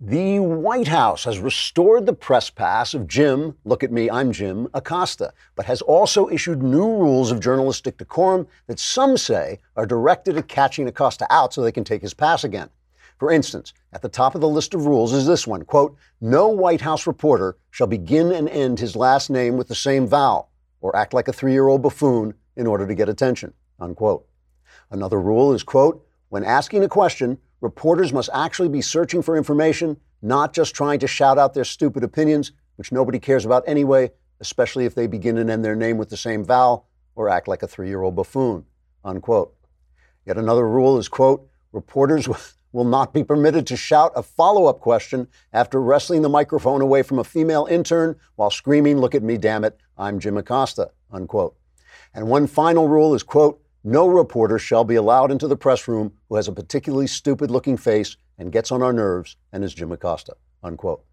The White House has restored the press pass of Jim, look at me, I'm Jim, Acosta, but has also issued new rules of journalistic decorum that some say are directed at catching Acosta out so they can take his pass again. For instance, at the top of the list of rules is this one quote, No White House reporter shall begin and end his last name with the same vowel or act like a three year old buffoon in order to get attention. Unquote. Another rule is quote, When asking a question, reporters must actually be searching for information, not just trying to shout out their stupid opinions, which nobody cares about anyway, especially if they begin and end their name with the same vowel or act like a three year old buffoon. Unquote. Yet another rule is, quote, reporters will not be permitted to shout a follow up question after wrestling the microphone away from a female intern while screaming, Look at me, damn it, I'm Jim Acosta, unquote. And one final rule is, quote, no reporter shall be allowed into the press room who has a particularly stupid looking face and gets on our nerves and is Jim Acosta. Unquote.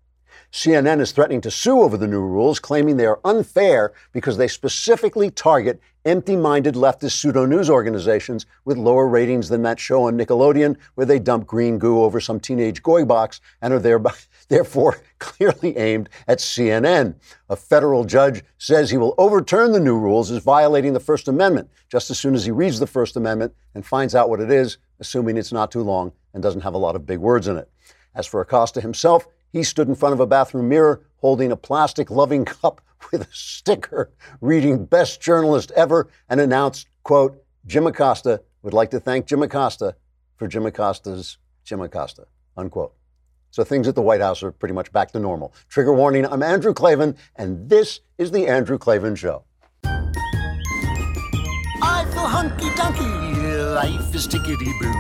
CNN is threatening to sue over the new rules, claiming they are unfair because they specifically target empty minded leftist pseudo news organizations with lower ratings than that show on Nickelodeon where they dump green goo over some teenage goy box and are thereby, therefore clearly aimed at CNN. A federal judge says he will overturn the new rules as violating the First Amendment just as soon as he reads the First Amendment and finds out what it is, assuming it's not too long and doesn't have a lot of big words in it. As for Acosta himself, he stood in front of a bathroom mirror holding a plastic loving cup with a sticker reading Best Journalist Ever and announced, quote, Jim Acosta would like to thank Jim Acosta for Jim Acosta's Jim Acosta, unquote. So things at the White House are pretty much back to normal. Trigger warning, I'm Andrew Klavan, and this is The Andrew Klavan Show. I feel hunky dunky, life is tickety boo.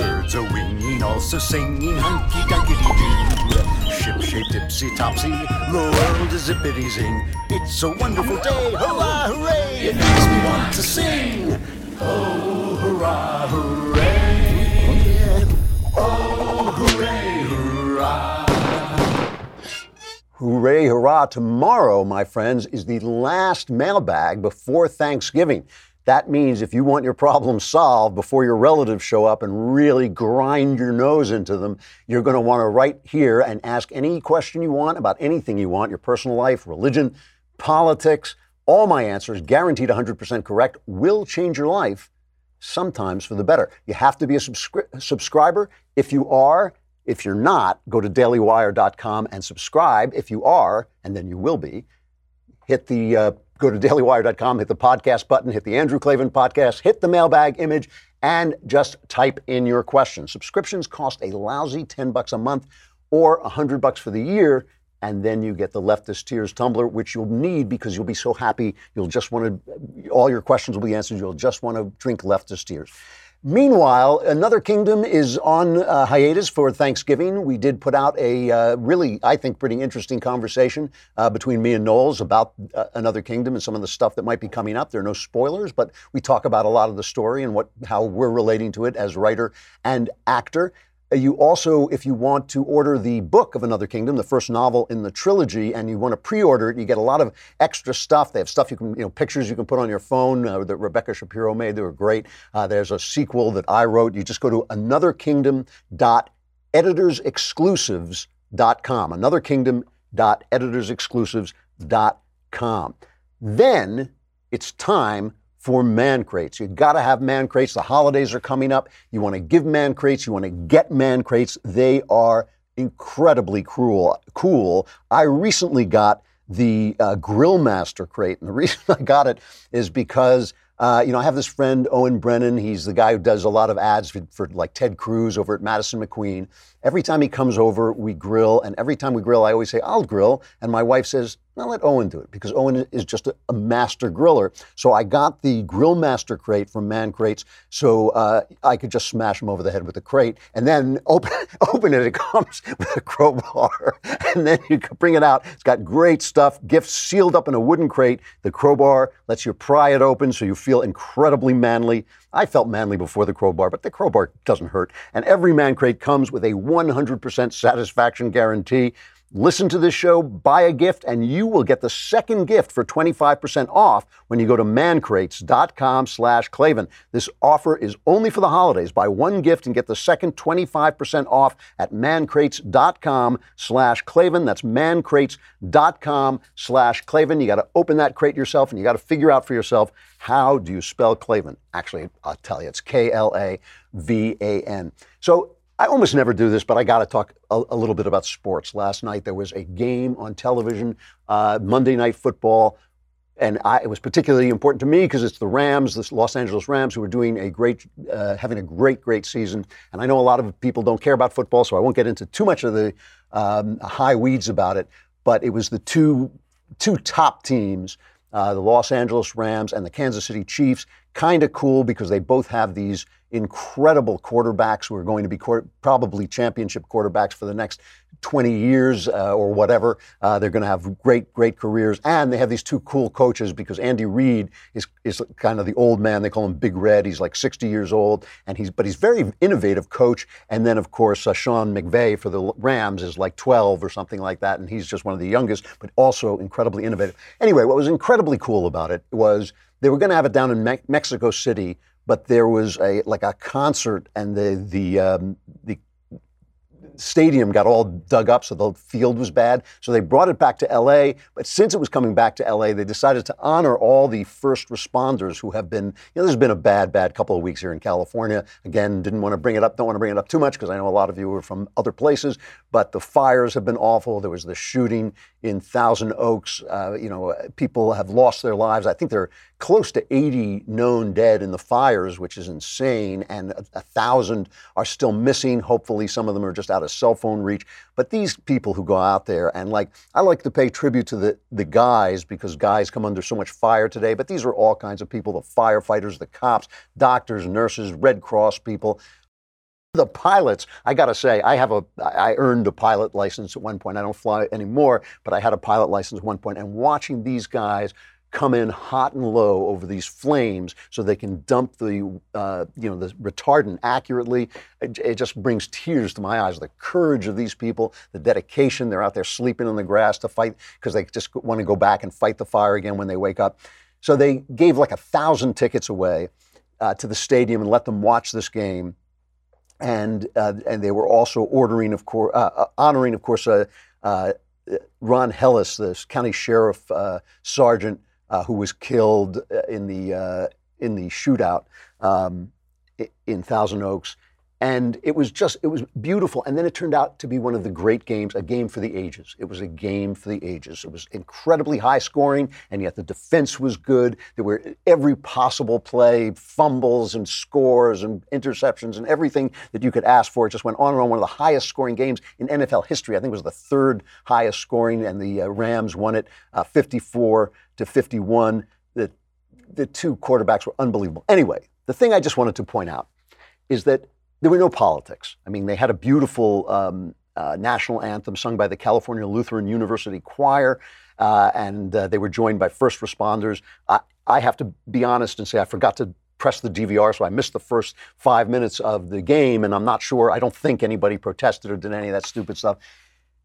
Birds are winging, also singing hunky dunky doo. Ship shaped tipsy topsy, the world is zippity zing. It's a wonderful day, hurrah, hooray! It makes me want to sing. Oh, hurrah, hooray! Hooray, hurrah. Tomorrow, my friends, is the last mailbag before Thanksgiving. That means if you want your problems solved before your relatives show up and really grind your nose into them, you're going to want to write here and ask any question you want about anything you want your personal life, religion, politics. All my answers, guaranteed 100% correct, will change your life, sometimes for the better. You have to be a subscri- subscriber. If you are, if you're not, go to dailywire.com and subscribe. If you are, and then you will be, hit the uh, go to dailywire.com, hit the podcast button, hit the Andrew Klavan podcast, hit the mailbag image, and just type in your question. Subscriptions cost a lousy 10 bucks a month or 100 bucks for the year. And then you get the leftist tears tumbler, which you'll need because you'll be so happy. You'll just want to, all your questions will be answered. You'll just want to drink leftist tears. Meanwhile, Another Kingdom is on uh, hiatus for Thanksgiving. We did put out a uh, really, I think, pretty interesting conversation uh, between me and Knowles about uh, Another Kingdom and some of the stuff that might be coming up. There are no spoilers, but we talk about a lot of the story and what how we're relating to it as writer and actor. Uh, You also, if you want to order the book of Another Kingdom, the first novel in the trilogy, and you want to pre-order it, you get a lot of extra stuff. They have stuff you can, you know, pictures you can put on your phone uh, that Rebecca Shapiro made. They were great. Uh, there's a sequel that I wrote. You just go to anotherkingdom.editorsexclusives.com. Anotherkingdom.editorsexclusives.com. Then it's time for man crates. You got to have man crates. The holidays are coming up. You want to give man crates. You want to get man crates. They are incredibly cruel, cool. I recently got the uh, Grill Master crate, and the reason I got it is because uh, you know I have this friend Owen Brennan. He's the guy who does a lot of ads for, for like Ted Cruz over at Madison McQueen. Every time he comes over, we grill, and every time we grill, I always say I'll grill, and my wife says now let Owen do it because Owen is just a, a master griller. So I got the Grill Master crate from Man Crates, so uh, I could just smash him over the head with the crate, and then open open it. It comes with a crowbar, and then you bring it out. It's got great stuff, gifts sealed up in a wooden crate. The crowbar lets you pry it open, so you feel incredibly manly. I felt manly before the crowbar, but the crowbar doesn't hurt. And every man crate comes with a 100% satisfaction guarantee. Listen to this show, buy a gift, and you will get the second gift for 25% off when you go to mancrates.com slash Klavan. This offer is only for the holidays. Buy one gift and get the second 25% off at mancrates.com slash Klavan. That's mancrates.com slash Klavan. You got to open that crate yourself and you got to figure out for yourself how do you spell Klavan. Actually, I'll tell you, it's K-L-A-V-A-N. So I almost never do this, but I got to talk a, a, little bit about sports. Last night there was a game on television, uh, Monday Night Football, and I, it was particularly important to me because it's the Rams, the Los Angeles Rams, who are doing a great, uh, having a great, great season. And I know a lot of people don't care about football, so I won't get into too much of the um, high weeds about it. But it was the two two top teams uh, the Los Angeles Rams and the Kansas City Chiefs. Kind of cool because they both have these incredible quarterbacks who are going to be probably championship quarterbacks for the next 20 years uh, or whatever. Uh, they're going to have great, great careers. And they have these two cool coaches because Andy Reid is, is kind of the old man. They call him Big Red. He's like 60 years old, and he's but he's very innovative coach. And then, of course, uh, Sean McVay for the Rams is like 12 or something like that. And he's just one of the youngest, but also incredibly innovative. Anyway, what was incredibly cool about it was they were going to have it down in Me- Mexico City but there was a like a concert and the the um, the stadium got all dug up, so the field was bad. So they brought it back to LA. But since it was coming back to LA, they decided to honor all the first responders who have been, you know, there's been a bad, bad couple of weeks here in California. Again, didn't want to bring it up, don't want to bring it up too much because I know a lot of you are from other places. But the fires have been awful. There was the shooting in Thousand Oaks. Uh, you know, people have lost their lives. I think there are close to 80 known dead in the fires, which is insane, and a, a thousand are still missing. Hopefully, some of them are just out of cell phone reach. But these people who go out there and like, I like to pay tribute to the, the guys because guys come under so much fire today, but these are all kinds of people the firefighters, the cops, doctors, nurses, Red Cross people. The pilots, I got to say, I have a, I earned a pilot license at one point. I don't fly anymore, but I had a pilot license at one point. And watching these guys come in hot and low over these flames so they can dump the uh, you know the retardant accurately. It, it, just brings tears to my eyes the courage of these people the dedication. They're out there sleeping on the grass to fight because they just want to go back and fight the fire again when they wake up. So they gave like a thousand tickets away uh, to the stadium and let them watch this game. And uh, and they were also ordering of course uh, uh, honoring of course uh, Ron Helus, the county sheriff sergeant uh, who was killed uh, in the uh, in the shootout um, in Thousand Oaks. And it was just, it was beautiful. And then it turned out to be one of the great games, a game for the ages. It was a game for the ages. It was incredibly high scoring, and yet the defense was good. There were every possible play, fumbles and scores and interceptions and everything that you could ask for. It just went on and on. One of the highest scoring games in NFL history. I think it was the third highest scoring, and the uh, Rams won it uh, 54 to 51. The, the two quarterbacks were unbelievable. Anyway, the thing I just wanted to point out is that there were no politics. I mean, they had a beautiful um, uh, national anthem sung by the California Lutheran University Choir, uh, and uh, they were joined by first responders. I, I, have to be honest and say I forgot to press the DVR, so I missed the first five minutes of the game, and I'm not sure. I don't think anybody protested or did any of that stupid stuff.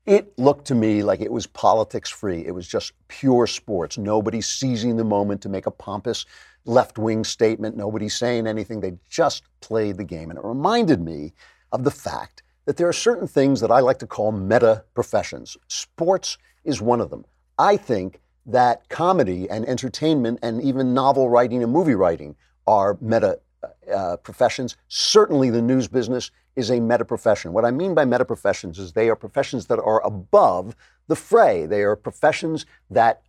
It looked to me like it was politics free. It was just pure sports. Nobody seizing the moment to make a pompous left wing statement. Nobody saying anything. They just played the game. And it reminded me of the fact that there are certain things that I like to call meta professions. Sports is one of them. I think that comedy and entertainment and even novel writing and movie writing are meta uh, professions. Certainly, the news business is a meta profession. What I mean by meta professions is they are professions that are above the fray. They are professions that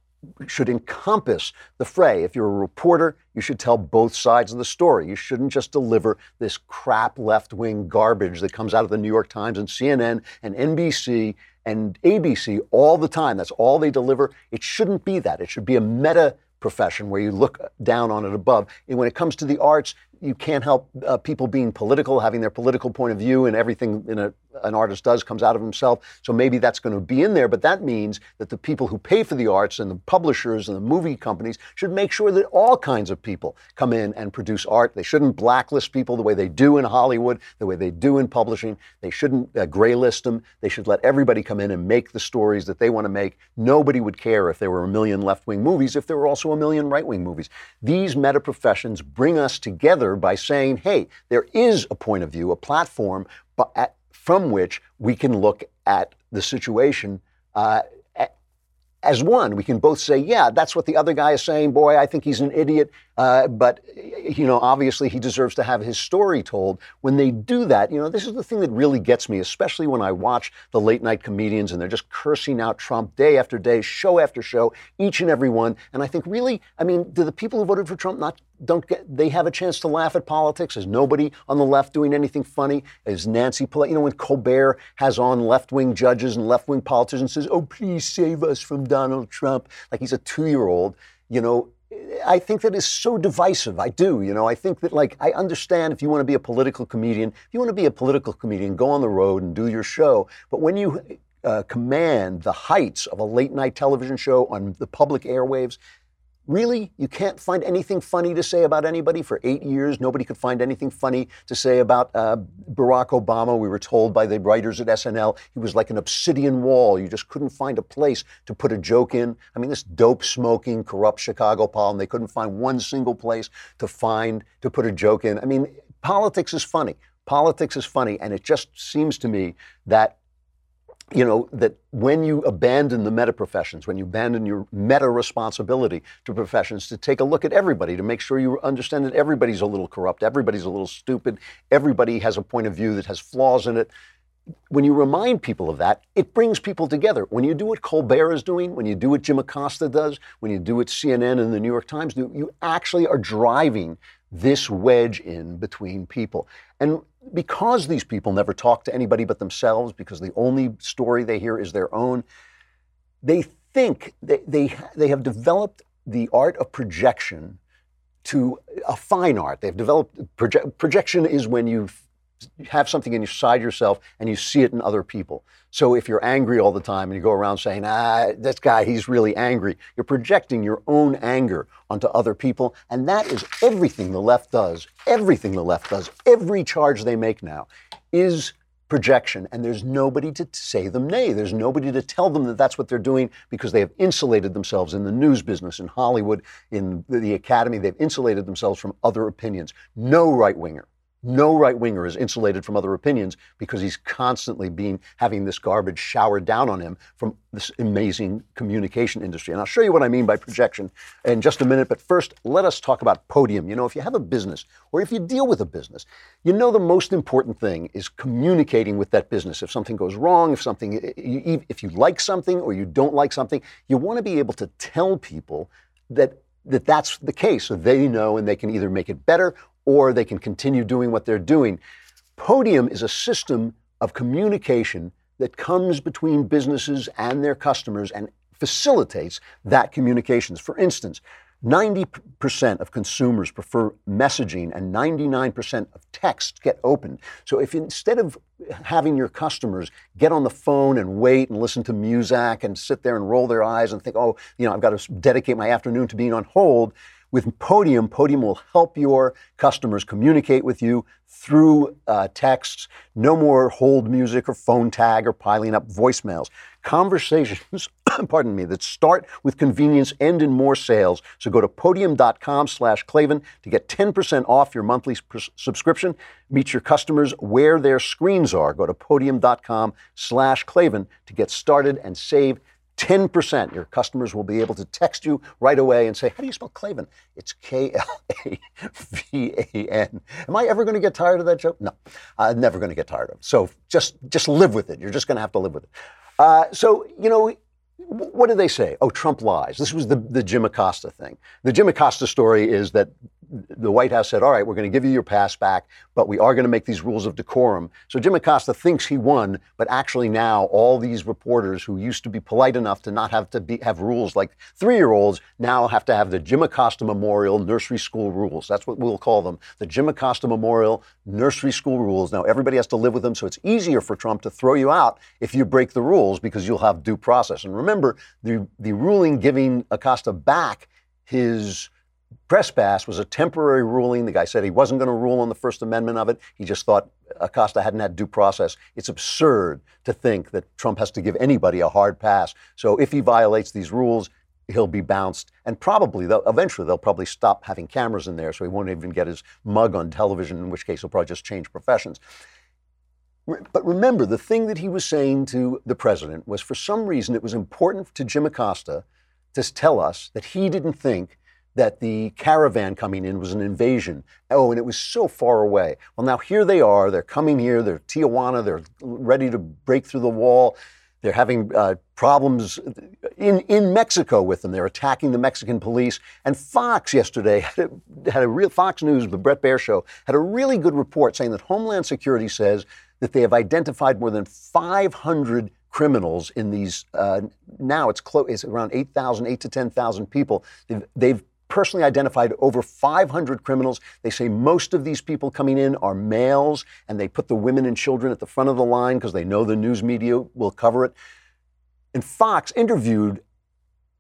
should encompass the fray. If you're a reporter, you should tell both sides of the story. You shouldn't just deliver this crap left wing garbage that comes out of the New York Times and CNN and NBC and ABC all the time. That's all they deliver. It shouldn't be that. It should be a meta profession where you look down on it above. And when it comes to the arts, you can't help uh, people being political, having their political point of view, and everything in a, an artist does comes out of himself. So maybe that's going to be in there, but that means that the people who pay for the arts and the publishers and the movie companies should make sure that all kinds of people come in and produce art. They shouldn't blacklist people the way they do in Hollywood, the way they do in publishing. They shouldn't uh, graylist them. They should let everybody come in and make the stories that they want to make. Nobody would care if there were a million left wing movies if there were also a million right wing movies. These meta professions bring us together by saying, hey, there is a point of view, a platform at, from which we can look at the situation uh, as one. We can both say, yeah, that's what the other guy is saying. Boy, I think he's an idiot. Uh, but, you know, obviously he deserves to have his story told. When they do that, you know, this is the thing that really gets me, especially when I watch the late night comedians and they're just cursing out Trump day after day, show after show, each and every one. And I think, really, I mean, do the people who voted for Trump not don't get they have a chance to laugh at politics? Is nobody on the left doing anything funny? Is Nancy you know, when Colbert has on left wing judges and left wing politicians and says, "Oh, please save us from Donald Trump," like he's a two year old, you know, I think that is so divisive. I do. You know, I think that, like, I understand if you want to be a political comedian, if you want to be a political comedian, go on the road and do your show. But when you uh, command the heights of a late night television show on the public airwaves, Really? You can't find anything funny to say about anybody? For eight years, nobody could find anything funny to say about uh, Barack Obama. We were told by the writers at SNL he was like an obsidian wall. You just couldn't find a place to put a joke in. I mean, this dope smoking, corrupt Chicago pol, they couldn't find one single place to find to put a joke in. I mean, politics is funny. Politics is funny. And it just seems to me that you know, that when you abandon the meta professions, when you abandon your meta responsibility to professions, to take a look at everybody, to make sure you understand that everybody's a little corrupt, everybody's a little stupid, everybody has a point of view that has flaws in it. When you remind people of that, it brings people together. When you do what Colbert is doing, when you do what Jim Acosta does, when you do what CNN and the New York Times do, you actually are driving this wedge in between people. And because these people never talk to anybody but themselves, because the only story they hear is their own, they think they, they, they have developed the art of projection to a fine art. They've developed proje- projection is when you have something inside yourself and you see it in other people. So if you're angry all the time and you go around saying, ah, this guy, he's really angry, you're projecting your own anger onto other people. And that is everything the left does. Everything the left does. Every charge they make now is projection. And there's nobody to say them nay. There's nobody to tell them that that's what they're doing because they have insulated themselves in the news business, in Hollywood, in the academy. They've insulated themselves from other opinions. No right winger no right winger is insulated from other opinions because he's constantly being having this garbage showered down on him from this amazing communication industry. And I'll show you what I mean by projection in just a minute. But first, let us talk about podium. You know, if you have a business or if you deal with a business, you know the most important thing is communicating with that business. If something goes wrong, if something, if you like something or you don't like something, you want to be able to tell people that that that's the case so they know and they can either make it better or they can continue doing what they're doing. Podium is a system of communication that comes between businesses and their customers and facilitates that communications. For instance, 90% of consumers prefer messaging and 99% of text get opened. So if instead of having your customers get on the phone and wait and listen to music and sit there and roll their eyes and think, oh, you know, I've got to dedicate my afternoon to being on hold, with Podium, Podium will help your customers communicate with you through uh, texts. No more hold music or phone tag or piling up voicemails. Conversations, pardon me, that start with convenience end in more sales. So go to podium.com slash Klavan to get 10% off your monthly subscription. Meet your customers where their screens are. Go to podium.com slash Klavan to get started and save 10%. Your customers will be able to text you right away and say, How do you spell Klavan? It's K L A V A N. Am I ever going to get tired of that joke? No, I'm never going to get tired of it. So just, just live with it. You're just going to have to live with it. Uh, so, you know, what did they say? Oh, Trump lies. This was the, the Jim Acosta thing. The Jim Acosta story is that the White House said, all right, we're going to give you your pass back, but we are going to make these rules of decorum. So Jim Acosta thinks he won, but actually now all these reporters who used to be polite enough to not have to be, have rules like three-year-olds now have to have the Jim Acosta Memorial Nursery School Rules. That's what we'll call them. The Jim Acosta Memorial Nursery School Rules. Now everybody has to live with them, so it's easier for Trump to throw you out if you break the rules because you'll have due process. And remember, the, the ruling giving Acosta back his press pass was a temporary ruling. The guy said he wasn't going to rule on the First Amendment of it. He just thought Acosta hadn't had due process. It's absurd to think that Trump has to give anybody a hard pass. So if he violates these rules, he'll be bounced. And probably, they'll, eventually, they'll probably stop having cameras in there so he won't even get his mug on television, in which case he'll probably just change professions. But remember, the thing that he was saying to the president was for some reason it was important to Jim Acosta to tell us that he didn't think that the caravan coming in was an invasion. Oh, and it was so far away. Well, now here they are. They're coming here. They're Tijuana. They're ready to break through the wall. They're having uh, problems in, in Mexico with them. They're attacking the Mexican police. And Fox yesterday had a, had a real Fox News, the Bret Baier show, had a really good report saying that Homeland Security says that they have identified more than 500 criminals in these. Uh, now it's close. It's around 8,000, 8 to 10,000 people. They've, they've personally identified over 500 criminals. They say most of these people coming in are males, and they put the women and children at the front of the line because they know the news media will cover it. And Fox interviewed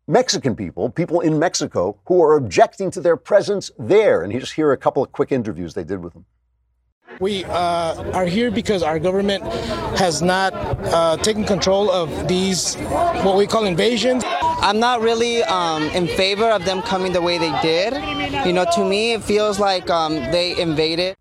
Mexican people, people in Mexico, who are objecting to their presence there. And you just hear a couple of quick interviews they did with them. We uh, are here because our government has not uh, taken control of these, what we call invasions. I'm not really um, in favor of them coming the way they did. You know, to me, it feels like um, they invaded.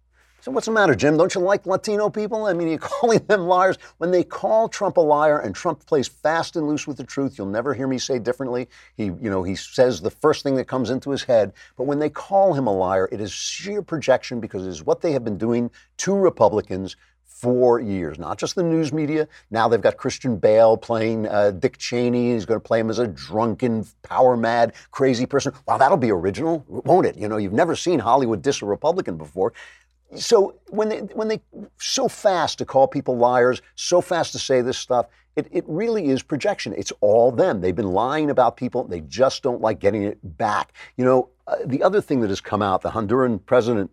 So what's the matter, Jim? Don't you like Latino people? I mean, you're calling them liars. When they call Trump a liar and Trump plays fast and loose with the truth, you'll never hear me say differently. He, you know, he says the first thing that comes into his head. But when they call him a liar, it is sheer projection because it is what they have been doing to Republicans for years, not just the news media. Now they've got Christian Bale playing uh, Dick Cheney. He's going to play him as a drunken, power mad, crazy person. Wow, that'll be original, won't it? You know, you've never seen Hollywood diss a Republican before so when they when they so fast to call people liars, so fast to say this stuff, it, it really is projection. It's all them. They've been lying about people. They just don't like getting it back. You know, uh, the other thing that has come out, the Honduran president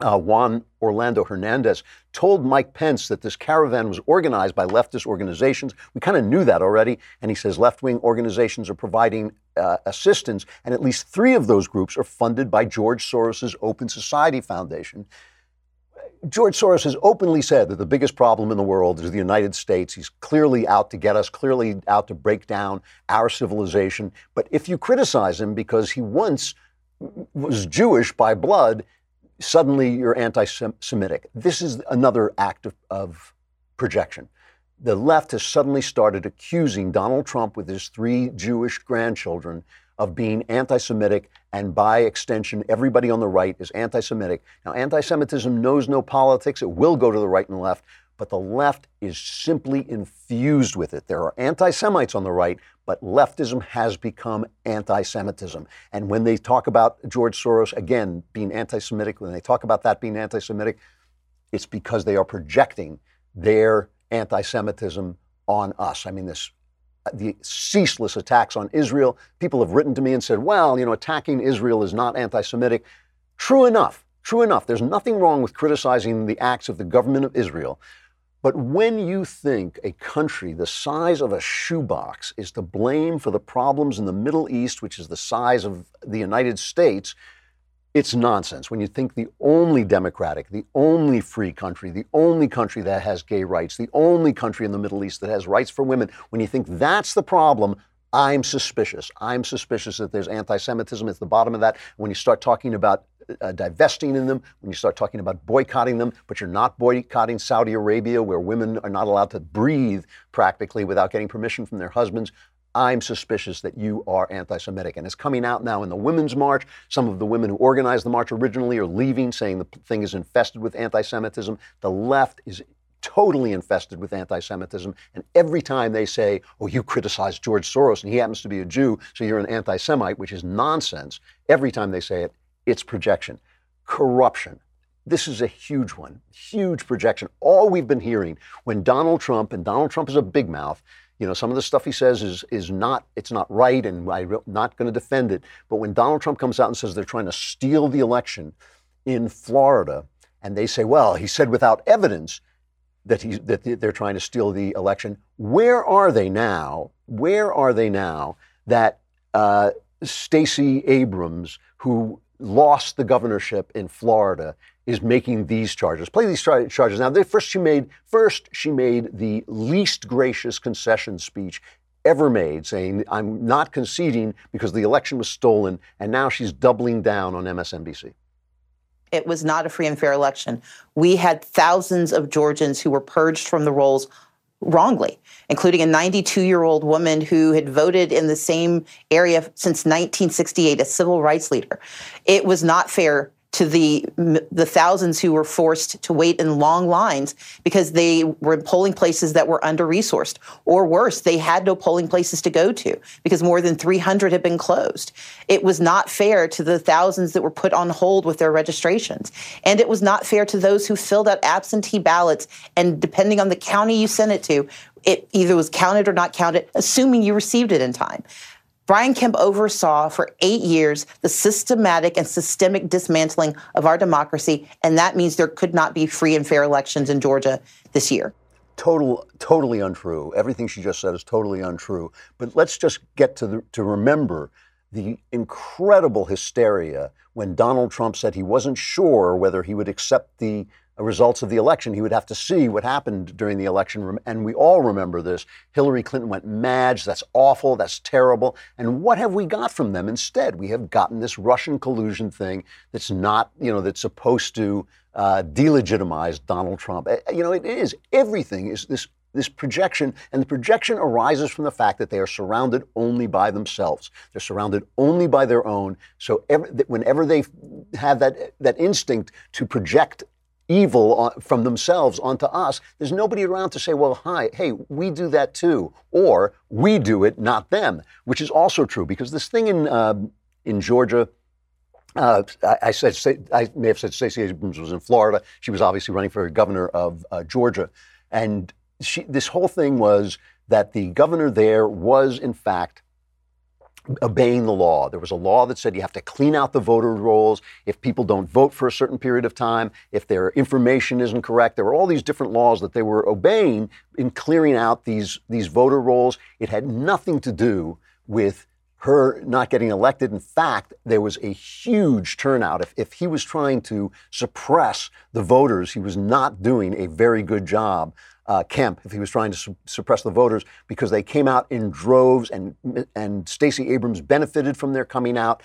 uh, Juan Orlando Hernandez told Mike Pence that this caravan was organized by leftist organizations. We kind of knew that already. And he says left wing organizations are providing uh, assistance, and at least three of those groups are funded by George Soros' Open Society Foundation. George Soros has openly said that the biggest problem in the world is the United States. He's clearly out to get us, clearly out to break down our civilization. But if you criticize him because he once was Jewish by blood, suddenly you're anti Semitic. This is another act of, of, projection. The left has suddenly started accusing Donald Trump with his three Jewish grandchildren of being anti Semitic, and by extension, everybody on the right is anti Semitic. Now, anti Semitism knows no politics, it will go to the right and left, but the left is simply infused with it. There are anti Semites on the right, but leftism has become anti Semitism. And when they talk about George Soros, again, being anti Semitic, when they talk about that being anti Semitic, it's because they are projecting their anti Semitism on us. I mean, this the ceaseless attacks on Israel. People have written to me and said, well, you know, attacking Israel is not anti Semitic. True enough. True enough. There's nothing wrong with criticizing the acts of the government of Israel. But when you think a country the size of a shoebox is to blame for the problems in the Middle East, which is the size of the United States, it's nonsense when you think the only democratic, the only free country, the only country that has gay rights, the only country in the Middle East that has rights for women, when you think that's the problem, I'm suspicious. I'm suspicious that there's anti Semitism at the bottom of that. When you start talking about uh, divesting in them, when you start talking about boycotting them, but you're not boycotting Saudi Arabia, where women are not allowed to breathe practically without getting permission from their husbands, I'm suspicious that you are anti Semitic. And it's coming out now in the Women's March. Some of the women who organized the march originally are leaving, saying the thing is infested with anti Semitism. The left is totally infested with anti Semitism. And every time they say, oh, you criticize George Soros and he happens to be a Jew, so you're an anti Semite, which is nonsense, every time they say it, it's projection. Corruption. This is a huge one, huge projection. All we've been hearing when Donald Trump, and Donald Trump is a big mouth, you know, some of the stuff he says is is not it's not right, and I'm not going to defend it. But when Donald Trump comes out and says they're trying to steal the election in Florida, and they say, well, he said without evidence that he that they're trying to steal the election. Where are they now? Where are they now that uh, Stacey Abrams, who lost the governorship in Florida, is making these charges. Play these charges now. First, she made first she made the least gracious concession speech ever made, saying I'm not conceding because the election was stolen, and now she's doubling down on MSNBC. It was not a free and fair election. We had thousands of Georgians who were purged from the rolls wrongly, including a 92 year old woman who had voted in the same area since 1968, a civil rights leader. It was not fair to the the thousands who were forced to wait in long lines because they were in polling places that were under resourced or worse they had no polling places to go to because more than 300 had been closed. It was not fair to the thousands that were put on hold with their registrations and it was not fair to those who filled out absentee ballots and depending on the county you sent it to it either was counted or not counted assuming you received it in time Brian Kemp oversaw for eight years the systematic and systemic dismantling of our democracy, and that means there could not be free and fair elections in Georgia this year. Total, totally untrue. Everything she just said is totally untrue. But let's just get to the, to remember the incredible hysteria when Donald Trump said he wasn't sure whether he would accept the results of the election. He would have to see what happened during the election. And we all remember this. Hillary Clinton went mad. That's awful. That's terrible. And what have we got from them instead? We have gotten this Russian collusion thing that's not, you know, that's supposed to uh, delegitimize Donald Trump. Eh, you know, it is. Everything is this this projection, and the projection arises from the fact that they are surrounded only by themselves. They're surrounded only by their own. So every, whenever they have that that instinct to project evil from themselves onto us, there's nobody around to say, well, hi, hey, we do that too. Or we do it, not them, which is also true because this thing in, uh, in Georgia, uh, I, I, said, I may have said Stacey Abrams was in Florida. She was obviously running for governor of uh, Georgia. And she, this whole thing was that the governor there was, in fact, obeying the law. There was a law that said you have to clean out the voter rolls if people don't vote for a certain period of time, if their information isn't correct. There were all these different laws that they were obeying in clearing out these, these voter rolls. It had nothing to do with her not getting elected. In fact, there was a huge turnout. If, if he was trying to suppress the voters, he was not doing a very good job uh, Kemp if he was trying to su- suppress the voters because they came out in droves and and Stacey Abrams benefited from their coming out,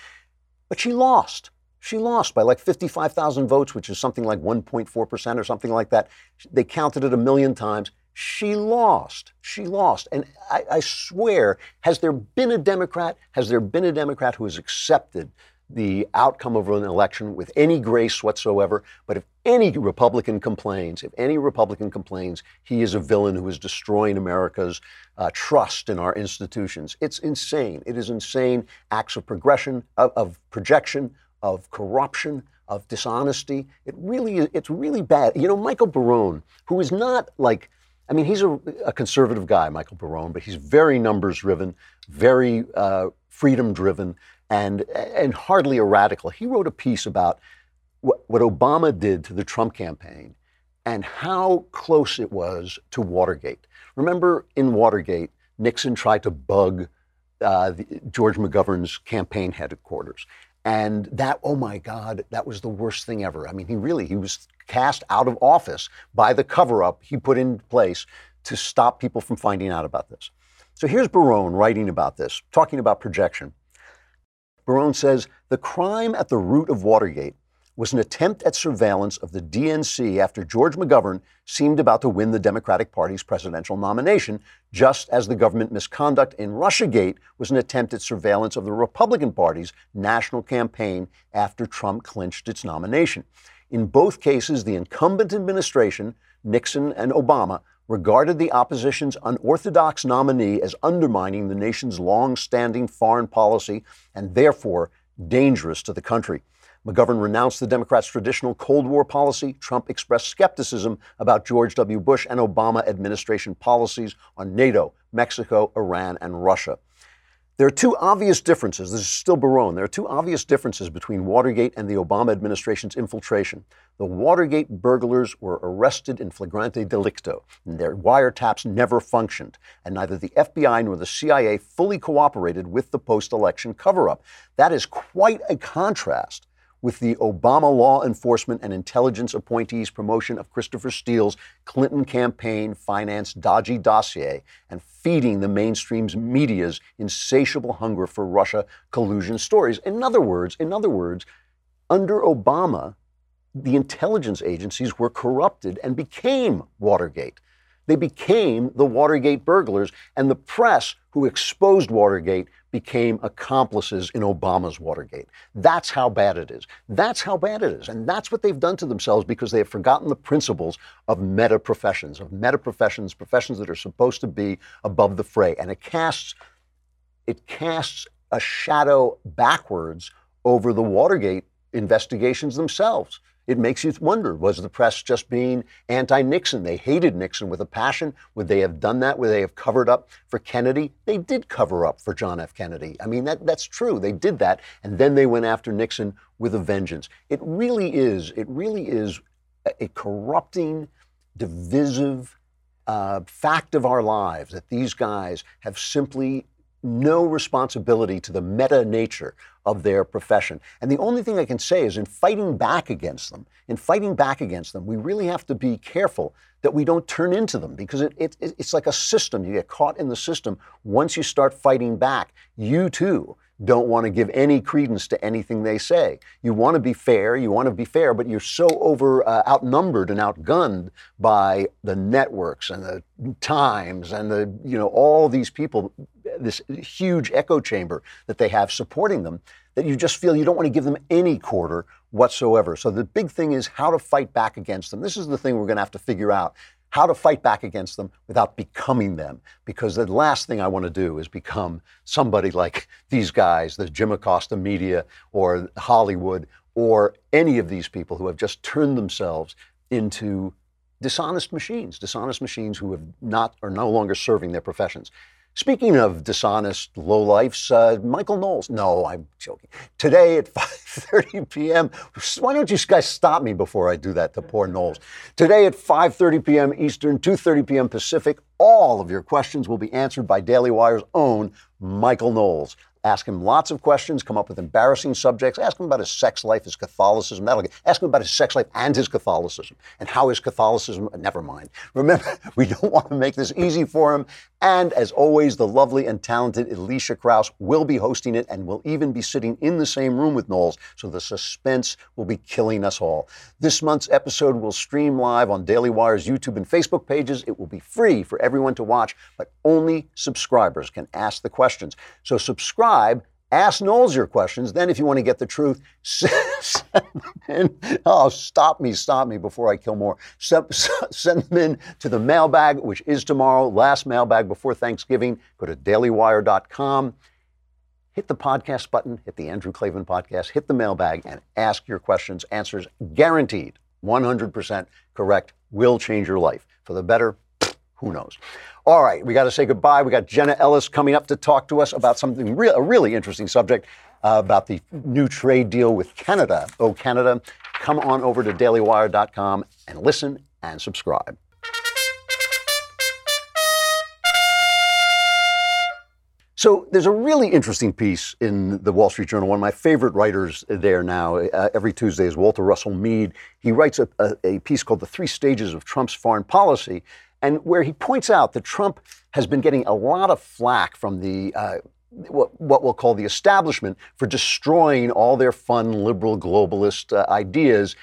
but she lost. She lost by like 55,000 votes, which is something like 1.4 percent or something like that. They counted it a million times. She lost. She lost. And I, I swear, has there been a Democrat? Has there been a Democrat who has accepted the outcome of an election with any grace whatsoever. But if any Republican complains, if any Republican complains, he is a villain who is destroying America's uh, trust in our institutions. It's insane. It is insane acts of progression, of, of projection, of corruption, of dishonesty. It really, it's really bad. You know, Michael Barone, who is not like, I mean, he's a, a conservative guy, Michael Barone, but he's very numbers driven, very uh, freedom driven and, and hardly a radical. He wrote a piece about what, what Obama did to the Trump campaign and how close it was to Watergate. Remember in Watergate, Nixon tried to bug uh, the, George McGovern's campaign headquarters. And that, oh my God, that was the worst thing ever. I mean, he really, he was cast out of office by the cover up he put in place to stop people from finding out about this. So here's Barone writing about this, talking about projection. Barone says the crime at the root of Watergate was an attempt at surveillance of the DNC after George McGovern seemed about to win the Democratic Party's presidential nomination, just as the government misconduct in Russiagate was an attempt at surveillance of the Republican Party's national campaign after Trump clinched its nomination. In both cases, the incumbent administration Nixon and Obama, regarded the opposition's unorthodox nominee as undermining the nation's long standing foreign policy and therefore dangerous to the country. McGovern renounced the Democrats' traditional Cold War policy. Trump expressed skepticism about George W. Bush and Obama administration policies on NATO, Mexico, Iran, and Russia. There are two obvious differences. This is still Barone. There are two obvious differences between Watergate and the Obama administration's infiltration. The Watergate burglars were arrested in flagrante delicto, and their wiretaps never functioned, and neither the FBI nor the CIA fully cooperated with the post election cover up. That is quite a contrast with the Obama law enforcement and intelligence appointees' promotion of Christopher Steele's Clinton campaign finance dodgy dossier and feeding the mainstream's media's insatiable hunger for Russia collusion stories. In other words, in other words, under Obama, the intelligence agencies were corrupted and became Watergate. They became the Watergate burglars, and the press who exposed Watergate became accomplices in Obama's Watergate. That's how bad it is. That's how bad it is. And that's what they've done to themselves because they have forgotten the principles of meta professions, of meta professions, professions that are supposed to be above the fray. And it casts it casts a shadow backwards over the Watergate investigations themselves. It makes you wonder was the press just being anti Nixon? They hated Nixon with a passion. Would they have done that? Would they have covered up for Kennedy? They did cover up for John F. Kennedy. I mean, that, that's true. They did that. And then they went after Nixon with a vengeance. It really is, it really is a, a corrupting, divisive uh, fact of our lives that these guys have simply no responsibility to the meta nature of their profession. And the only thing I can say is in fighting back against them, in fighting back against them, we really have to be careful that we don't turn into them because it, it, it's like a system. You get caught in the system. Once you start fighting back, you too don't want to give any credence to anything they say. You want to be fair, you want to be fair, but you're so over uh, outnumbered and outgunned by the networks and the Times and the you know all these people, this huge echo chamber that they have supporting them, that you just feel you don't want to give them any quarter whatsoever. So the big thing is how to fight back against them. This is the thing we're going to have to figure out how to fight back against them without becoming them. Because the last thing I want to do is become somebody like these guys, the Jim Acosta media or Hollywood or any of these people who have just turned themselves into dishonest machines, dishonest machines who have not are no longer serving their professions. Speaking of dishonest lowlifes, uh, Michael Knowles. No, I'm joking. Today at 5:30 p.m. Why don't you guys stop me before I do that to poor Knowles? Today at 5:30 p.m. Eastern, 2:30 p.m. Pacific. All of your questions will be answered by Daily Wire's own Michael Knowles. Ask him lots of questions, come up with embarrassing subjects. Ask him about his sex life, his Catholicism. That'll get, ask him about his sex life and his Catholicism and how his Catholicism. Never mind. Remember, we don't want to make this easy for him. And as always, the lovely and talented Alicia Krause will be hosting it and will even be sitting in the same room with Knowles. So the suspense will be killing us all. This month's episode will stream live on Daily Wire's YouTube and Facebook pages. It will be free for everyone to watch, but only subscribers can ask the questions. So subscribe Ask Knowles your questions. Then, if you want to get the truth, send them in. Oh, stop me, stop me before I kill more. Send, them in to the mailbag, which is tomorrow, last mailbag before Thanksgiving. Go to dailywire.com. Hit the podcast button, hit the Andrew Klavan podcast, hit the mailbag, and ask your questions. Answers guaranteed, 100% correct, will change your life. For the better, who knows? All right, we got to say goodbye. We got Jenna Ellis coming up to talk to us about something real, a really interesting subject uh, about the new trade deal with Canada. Oh, Canada. Come on over to dailywire.com and listen and subscribe. So there's a really interesting piece in the Wall Street Journal. One of my favorite writers there now, uh, every Tuesday, is Walter Russell Mead. He writes a, a, a piece called "The Three Stages of Trump's Foreign Policy," and where he points out that Trump has been getting a lot of flack from the uh, what, what, we'll call the establishment for destroying all their fun liberal globalist uh, ideas,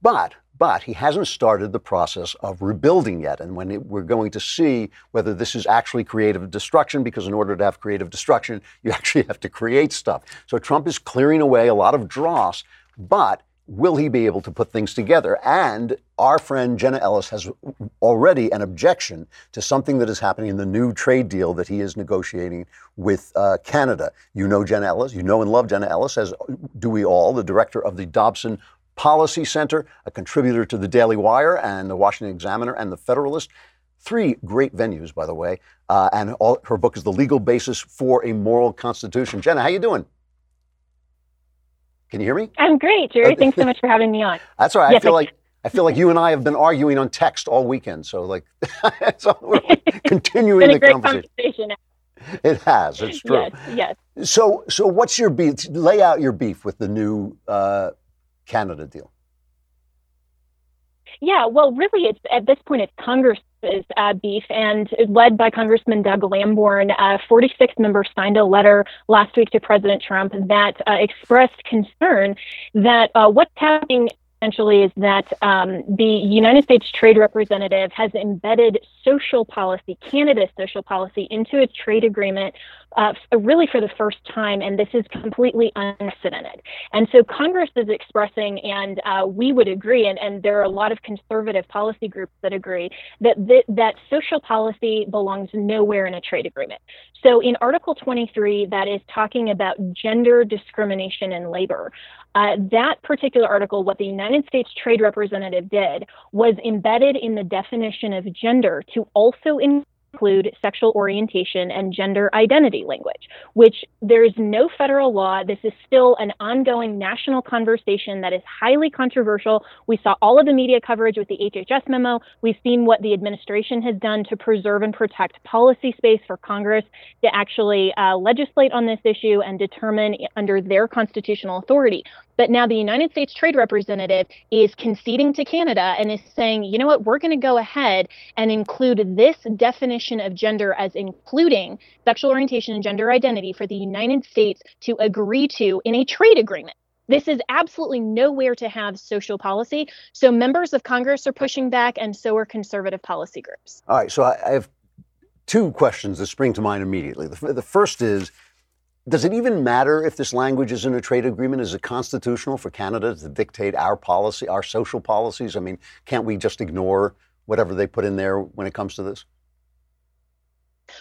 but but he hasn't started the process of rebuilding yet. And when it, we're going to see whether this is actually creative destruction, because in order to have creative destruction, you actually have to create stuff. So Trump is clearing away a lot of dross, but will he be able to put things together? And our friend Jenna Ellis has already an objection to something that is happening in the new trade deal that he is negotiating with uh, Canada. You know Jenna Ellis, you know and love Jenna Ellis, as do we all, the director of the Dobson Policy Center, a contributor to the Daily Wire and the Washington Examiner and the Federalist. Three great venues, by the way, uh, and all, her book is "The Legal Basis for a Moral Constitution." Jenna, how you doing? Can you hear me? I'm great, Jerry. Thanks so much for having me on. That's all right. Yes, I feel I like I feel like you and I have been arguing on text all weekend. So like, so we're continuing the conversation. conversation. It has. It's true. Yes. Yes. So so what's your beef? Lay out your beef with the new uh, Canada deal. Yeah, well, really, it's at this point, it's Congress's uh, beef, and led by Congressman Doug Lamborn, uh, 46 members signed a letter last week to President Trump that uh, expressed concern that uh, what's happening essentially is that um, the United States Trade Representative has embedded social policy, Canada's social policy, into its trade agreement uh, really for the first time, and this is completely unprecedented. And so Congress is expressing, and uh, we would agree, and, and there are a lot of conservative policy groups that agree, that, th- that social policy belongs nowhere in a trade agreement. So in Article 23, that is talking about gender discrimination in labor. Uh, that particular article, what the United States Trade Representative did was embedded in the definition of gender to also include include sexual orientation and gender identity language, which there is no federal law. This is still an ongoing national conversation that is highly controversial. We saw all of the media coverage with the HHS memo. We've seen what the administration has done to preserve and protect policy space for Congress to actually uh, legislate on this issue and determine under their constitutional authority. But now the United States Trade Representative is conceding to Canada and is saying, you know what, we're going to go ahead and include this definition of gender as including sexual orientation and gender identity for the United States to agree to in a trade agreement. This is absolutely nowhere to have social policy. So members of Congress are pushing back, and so are conservative policy groups. All right. So I have two questions that spring to mind immediately. The, the first is does it even matter if this language is in a trade agreement? Is it constitutional for Canada to dictate our policy, our social policies? I mean, can't we just ignore whatever they put in there when it comes to this?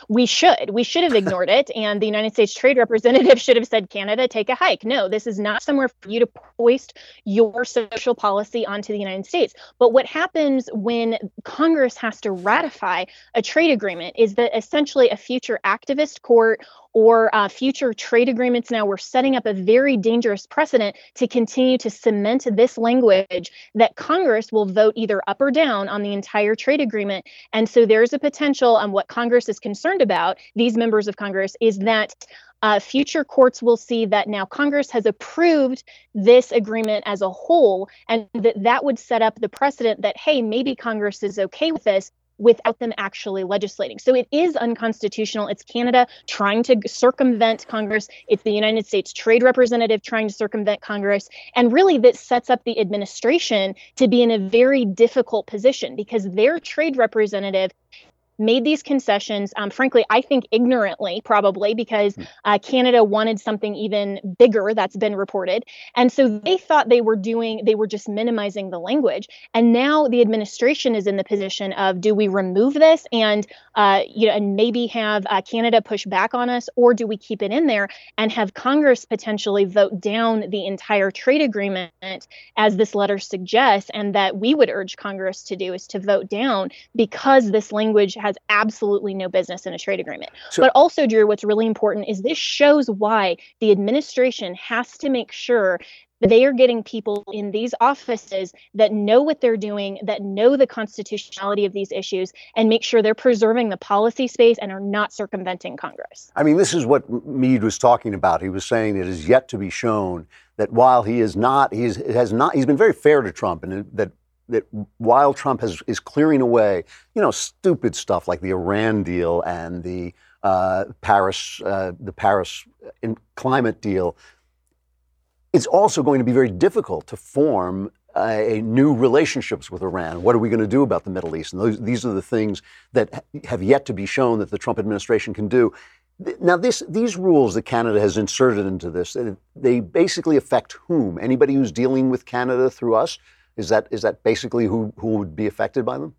we should. We should have ignored it. And the United States Trade Representative should have said, Canada, take a hike. No, this is not somewhere for you to hoist your social policy onto the United States. But what happens when Congress has to ratify a trade agreement is that essentially a future activist court or uh, future trade agreements now, we're setting up a very dangerous precedent to continue to cement this language that Congress will vote either up or down on the entire trade agreement. And so there's a potential on what Congress is concerned about, these members of Congress, is that uh, future courts will see that now Congress has approved this agreement as a whole, and that that would set up the precedent that, hey, maybe Congress is okay with this, without them actually legislating. So it is unconstitutional. It's Canada trying to circumvent Congress. It's the United States Trade Representative trying to circumvent Congress. And really, that sets up the administration to be in a very difficult position because their trade representative made these concessions, um, frankly, I think ignorantly, probably because hmm. uh, Canada wanted something even bigger that's been reported. And so they thought they were doing, they were just minimizing the language. And now the administration is in the position of do we remove this and, uh, you know, and maybe have uh, Canada push back on us, or do we keep it in there and have Congress potentially vote down the entire trade agreement, as this letter suggests, and that we would urge Congress to do is to vote down because this language has absolutely no business in a trade agreement. So, but also, Drew, what's really important is this shows why the administration has to make sure that they are getting people in these offices that know what they're doing, that know the constitutionality of these issues, and make sure they're preserving the policy space and are not circumventing Congress. I mean, this is what Mead was talking about. He was saying it is yet to be shown that while he is not, he has not, he's been very fair to Trump, and that that while Trump has, is clearing away, you know, stupid stuff like the Iran deal and the uh, Paris, uh, the Paris climate deal, it's also going to be very difficult to form a, new relationships with Iran. What are we going to do about the Middle East? And those, these are the things that have yet to be shown that the Trump administration can do. Now, this, these rules that Canada has inserted into this, they basically affect whom? Anybody who's dealing with Canada through us? Is that, is that basically who, who would be affected by them?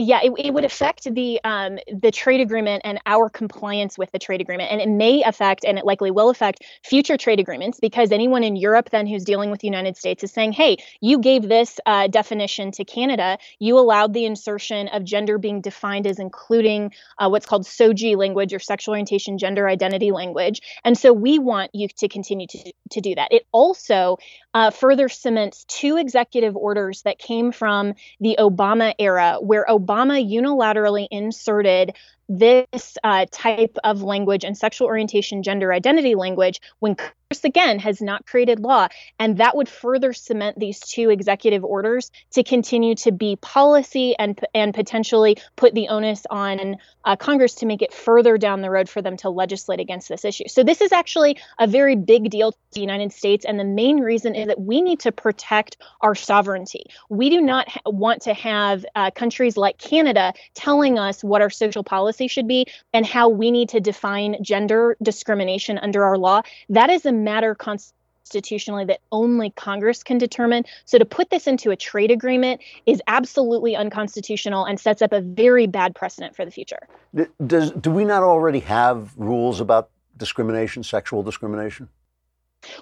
Yeah, it, it would affect the um, the trade agreement and our compliance with the trade agreement, and it may affect, and it likely will affect future trade agreements because anyone in Europe then who's dealing with the United States is saying, "Hey, you gave this uh, definition to Canada. You allowed the insertion of gender being defined as including uh, what's called SOGI language or sexual orientation, gender identity language, and so we want you to continue to to do that." It also uh, further cements two executive orders that came from the Obama era, where Obama unilaterally inserted this uh, type of language and sexual orientation, gender identity language when again, has not created law. And that would further cement these two executive orders to continue to be policy and, and potentially put the onus on uh, Congress to make it further down the road for them to legislate against this issue. So this is actually a very big deal to the United States. And the main reason is that we need to protect our sovereignty. We do not ha- want to have uh, countries like Canada telling us what our social policy policy should be and how we need to define gender discrimination under our law. That is a matter constitutionally that only Congress can determine. So to put this into a trade agreement is absolutely unconstitutional and sets up a very bad precedent for the future. Does do we not already have rules about discrimination, sexual discrimination?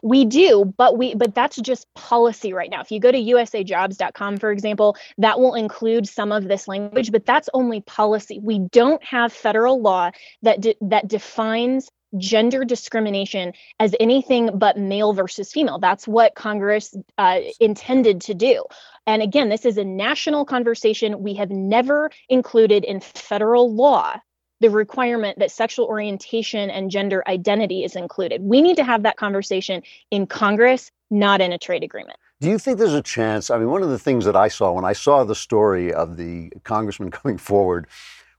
We do, but we but that's just policy right now. If you go to usajobs.com for example, that will include some of this language, but that's only policy. We don't have federal law that de- that defines gender discrimination as anything but male versus female. That's what Congress uh, intended to do. And again, this is a national conversation. We have never included in federal law the requirement that sexual orientation and gender identity is included. We need to have that conversation in Congress, not in a trade agreement. Do you think there's a chance? I mean, one of the things that I saw when I saw the story of the congressman coming forward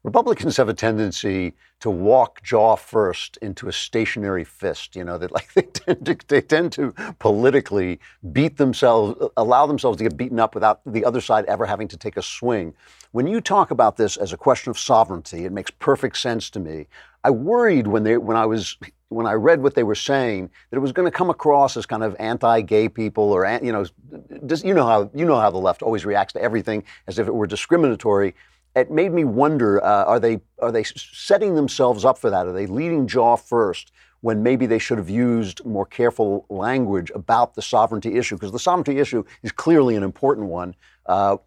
Republicans have a tendency to walk jaw first into a stationary fist. You know that like they tend to they tend to politically beat themselves, allow themselves to get beaten up without the other side ever having to take a swing. When you talk about this as a question of sovereignty, it makes perfect sense to me. I worried when they when I was when I read what they were saying that it was going to come across as kind of anti-gay people or you know, just, you know how you know how the left always reacts to everything as if it were discriminatory it made me wonder: uh, Are they are they setting themselves up for that? Are they leading jaw first when maybe they should have used more careful language about the sovereignty issue? Because the sovereignty issue is clearly an important one. Uh,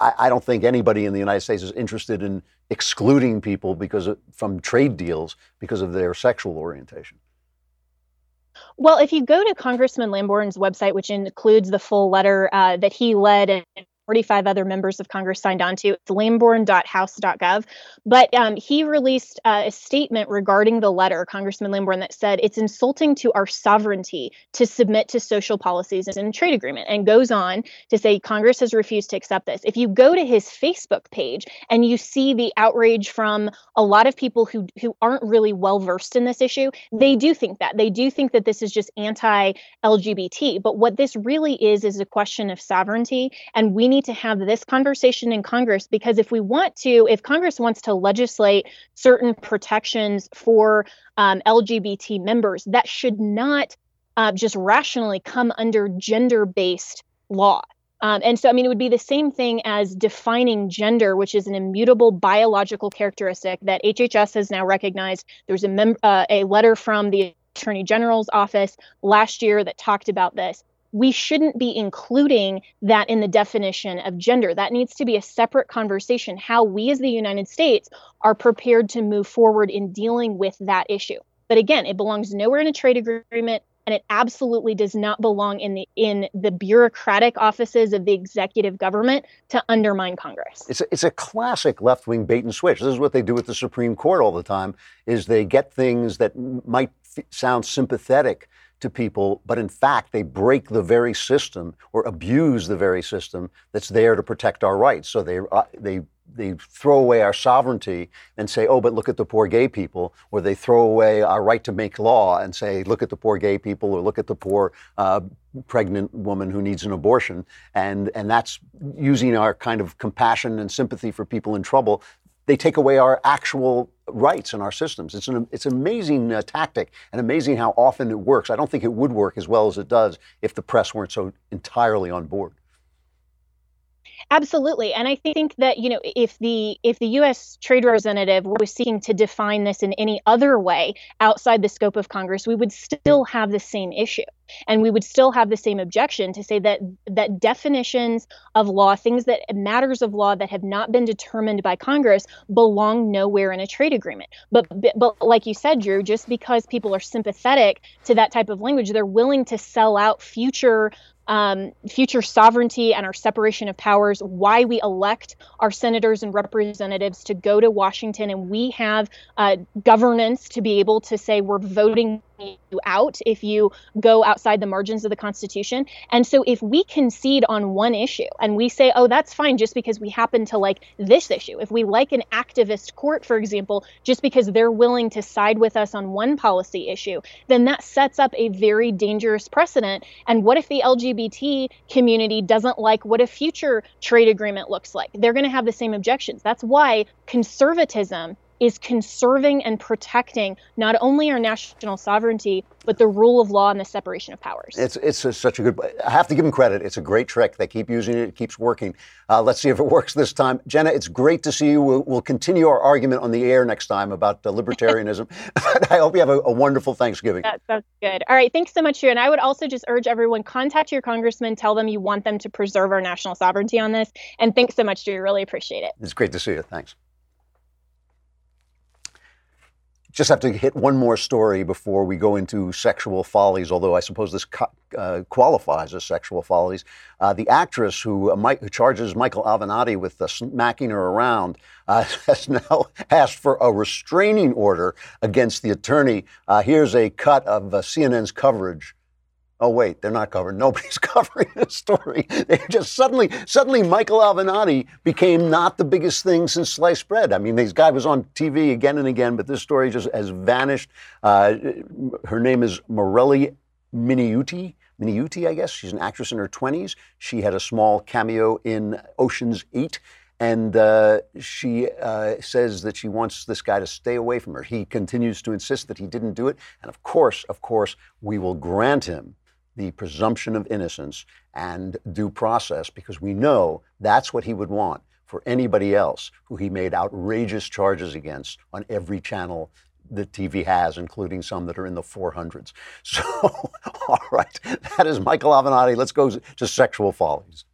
I, I, don't think anybody in the United States is interested in excluding people because of, from trade deals because of their sexual orientation. Well, if you go to Congressman Lamborn's website, which includes the full letter uh, that he led and 45 other members of Congress signed on to. It's lamborn.house.gov. But um, he released uh, a statement regarding the letter, Congressman Lamborn, that said it's insulting to our sovereignty to submit to social policies in a trade agreement, and goes on to say Congress has refused to accept this. If you go to his Facebook page and you see the outrage from a lot of people who who aren't really well versed in this issue, they do think that they do think that this is just anti-LGBT. But what this really is is a question of sovereignty, and we need need to have this conversation in Congress because if we want to, if Congress wants to legislate certain protections for um, LGBT members, that should not uh, just rationally come under gender based law. Um, and so, I mean, it would be the same thing as defining gender, which is an immutable biological characteristic that HHS has now recognized. There's a, mem- uh, a letter from the Attorney General's office last year that talked about this we shouldn't be including that in the definition of gender. That needs to be a separate conversation, how we as the United States are prepared to move forward in dealing with that issue. But again, it belongs nowhere in a trade agreement and it absolutely does not belong in the in the bureaucratic offices of the executive government to undermine Congress. It's a, it's a classic left-wing bait and switch. This is what they do with the Supreme Court all the time is they get things that might f- sound sympathetic to people, but in fact, they break the very system or abuse the very system that's there to protect our rights. So they, uh, they, they throw away our sovereignty and say, oh, but look at the poor gay people, or they throw away our right to make law and say, look at the poor gay people, or look at the poor uh, pregnant woman who needs an abortion. And, and that's using our kind of compassion and sympathy for people in trouble they take away our actual rights and our systems. It's an it's amazing uh, tactic and amazing how often it works. I don't think it would work as well as it does if the press weren't so entirely on board. Absolutely. And I think that, you know, if the if the US trade representative was seeking to define this in any other way outside the scope of Congress, we would still have the same issue. And we would still have the same objection to say that that definitions of law, things that matters of law that have not been determined by Congress belong nowhere in a trade agreement. But but like you said, Drew, just because people are sympathetic to that type of language, they're willing to sell out future um, future sovereignty and our separation of powers, why we elect our senators and representatives to go to Washington, and we have uh, governance to be able to say we're voting you out if you go outside the margins of the Constitution. And so if we concede on one issue and we say, oh, that's fine just because we happen to like this issue, if we like an activist court, for example, just because they're willing to side with us on one policy issue, then that sets up a very dangerous precedent. And what if the LGBT community doesn't like what a future trade agreement looks like? They're going to have the same objections. That's why conservatism is conserving and protecting not only our national sovereignty but the rule of law and the separation of powers. It's it's a, such a good. I have to give them credit. It's a great trick. They keep using it. It keeps working. Uh, let's see if it works this time. Jenna, it's great to see you. We'll, we'll continue our argument on the air next time about uh, libertarianism. I hope you have a, a, wonderful Thanksgiving. That sounds good. All right. Thanks so much, Drew. And I would also just urge everyone contact your congressman. Tell them you want them to preserve our national sovereignty on this. And thanks so much, Drew. Really appreciate it. It's great to see you. Thanks just have to hit one more story before we go into sexual follies, although I suppose this uh, qualifies as sexual follies. Uh, the actress who, uh, who, charges Michael Avenatti with uh, smacking her around uh, has now asked for a restraining order against the attorney. Uh, here's a cut of CNN's coverage oh wait, they're not covering. Nobody's covering this story. They just suddenly, suddenly, Michael Avenatti became not the biggest thing since sliced bread. I mean, this guy was on TV again and again, but this story just has vanished. Uh, her name is Mareli Miniutti. Miniutti, I guess. She's an actress in her 20s. She had a small cameo in Ocean's 8. And uh, she uh, says that she wants this guy to stay away from her. He continues to insist that he didn't do it. And of course, of course, we will grant him the presumption of innocence and due process because we know that's what he would want for anybody else who he made outrageous charges against on every channel that TV has, including some that are in the 400s. So, all right, that is Michael Avenatti. Let's go to sexual follies.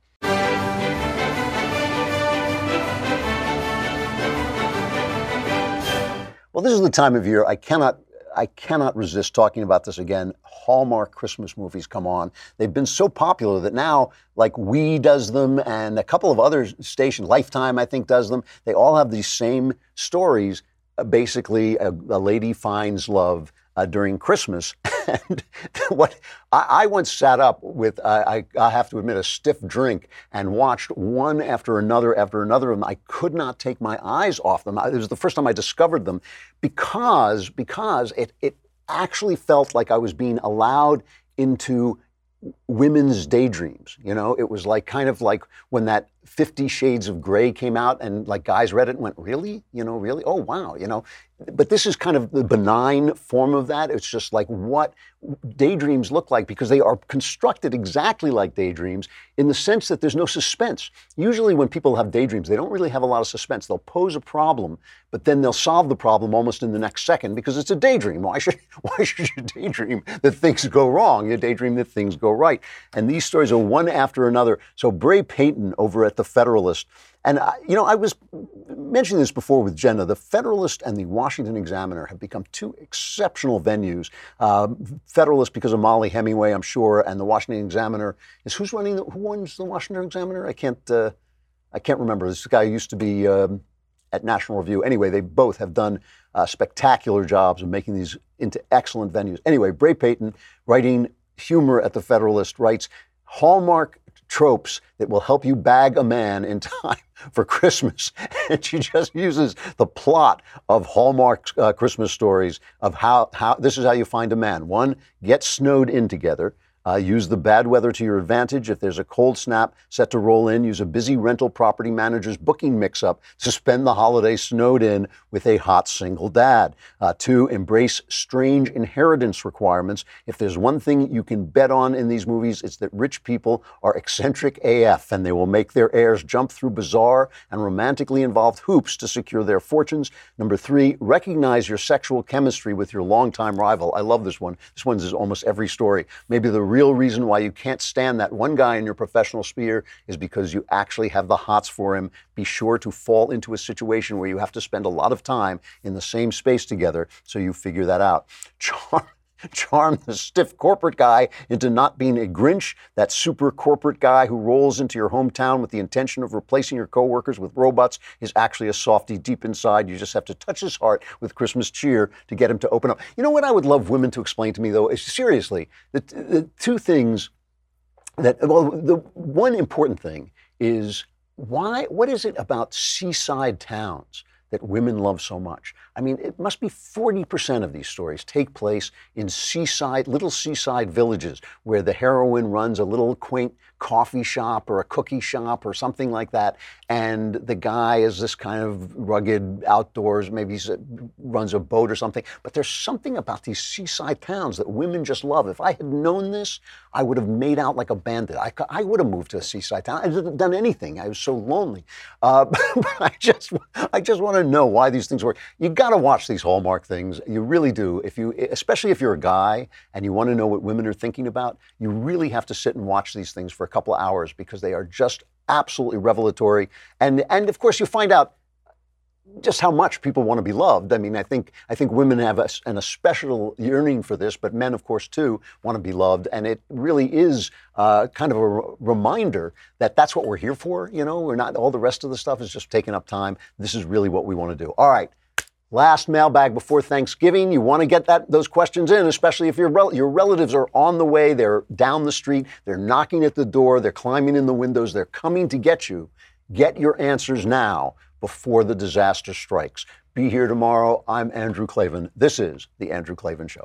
Well, this is the time of year I cannot I cannot resist talking about this again. Hallmark Christmas movies come on. They've been so popular that now, like We does them and a couple of other stations, Lifetime, I think, does them. They all have these same stories. Uh, basically, a, a lady finds love uh, during Christmas. and what I, I, once sat up with, uh, I, I, have to admit, a stiff drink and watched one after another after another of them. I could not take my eyes off them. it was the first time I discovered them because because it it actually felt like I was being allowed into women's daydreams. You know, it was like kind of like when that Fifty Shades of Grey came out and like guys read it and went, really? You know, really? Oh, wow. You know, but this is kind of the benign form of that. It's just like what daydreams look like because they are constructed exactly like daydreams in the sense that there's no suspense. Usually, when people have daydreams, they don't really have a lot of suspense. They'll pose a problem, but then they'll solve the problem almost in the next second because it's a daydream. Why should, why should you daydream that things go wrong? You daydream that things go right. And these stories are one after another. So, Bre Payton over at The Federalist and, I, you know, I was mentioning this before with Jenna. The Federalist and the Washington Examiner have become two exceptional venues. Uh, Federalist because of Mollie Hemingway, I'm sure, and the Washington Examiner is who's running the, who runs the Washington Examiner? I can't uh, I can't remember. This guy used to be um, at National Review. Anyway, they both have done uh, spectacular jobs of making these into excellent venues. Anyway, Bre Payton, writing humor at the Federalist, writes Hallmark tropes that will help you bag a man in time for Christmas. And she just uses the plot of Hallmark uh, Christmas stories of how, how this is how you find a man. One, get snowed in together. Uh, use the bad weather to your advantage. If there's a cold snap set to roll in, use a busy rental property manager's booking mix up to spend the holiday snowed in with a hot single dad. Uh, two, embrace strange inheritance requirements. If there's one thing you can bet on in these movies, it's that rich people are eccentric AF and they will make their heirs jump through bizarre and romantically involved hoops to secure their fortunes. Number three, recognize your sexual chemistry with your longtime rival. I love this one. This one's is almost every story. Maybe the real reason why you can't stand that one guy in your professional sphere is because you actually have the hots for him. Be sure to fall into a situation where you have to spend a lot of time in the same space together so you figure that out. Charm charm the stiff corporate guy into not being a Grinch, that super corporate guy who rolls into your hometown with the intention of replacing your coworkers with robots is actually a softy deep inside. You just have to touch his heart with Christmas cheer to get him to open up. You know what I would love women to explain to me though is seriously the, the two things that well the one important thing is why what is it about seaside towns that women love so much. I mean, it must be 40% of these stories take place in seaside, little seaside villages where the heroine runs a little quaint coffee shop or a cookie shop or something like that. And the guy is this kind of rugged outdoors, maybe he runs a boat or something. But there's something about these seaside towns that women just love. If I had known this, I would have made out like a bandit. I, I would have moved to a seaside town. I hadn't done anything. I was so lonely. Uh, but I just, I just want to know why these things work. You got to watch these Hallmark things. You really do. If you, especially if you're a guy and you want to know what women are thinking about, you really have to sit and watch these things for a couple of hours because they are just absolutely revelatory. And and of course, you find out just how much people want to be loved. I mean, I think I think women have a, an especial yearning for this, but men, of course, too want to be loved. And it really is uh, kind of a reminder that that's what we're here for. You know, we're not all the rest of the stuff is just taking up time. This is really what we want to do. All right. Last mailbag before Thanksgiving. You want to get that those questions in, especially if your your relatives are on the way. They're down the street. They're knocking at the door. They're climbing in the windows. They're coming to get you. Get your answers now before the disaster strikes. Be here tomorrow. I'm Andrew Klavan. This is the Andrew Klavan Show.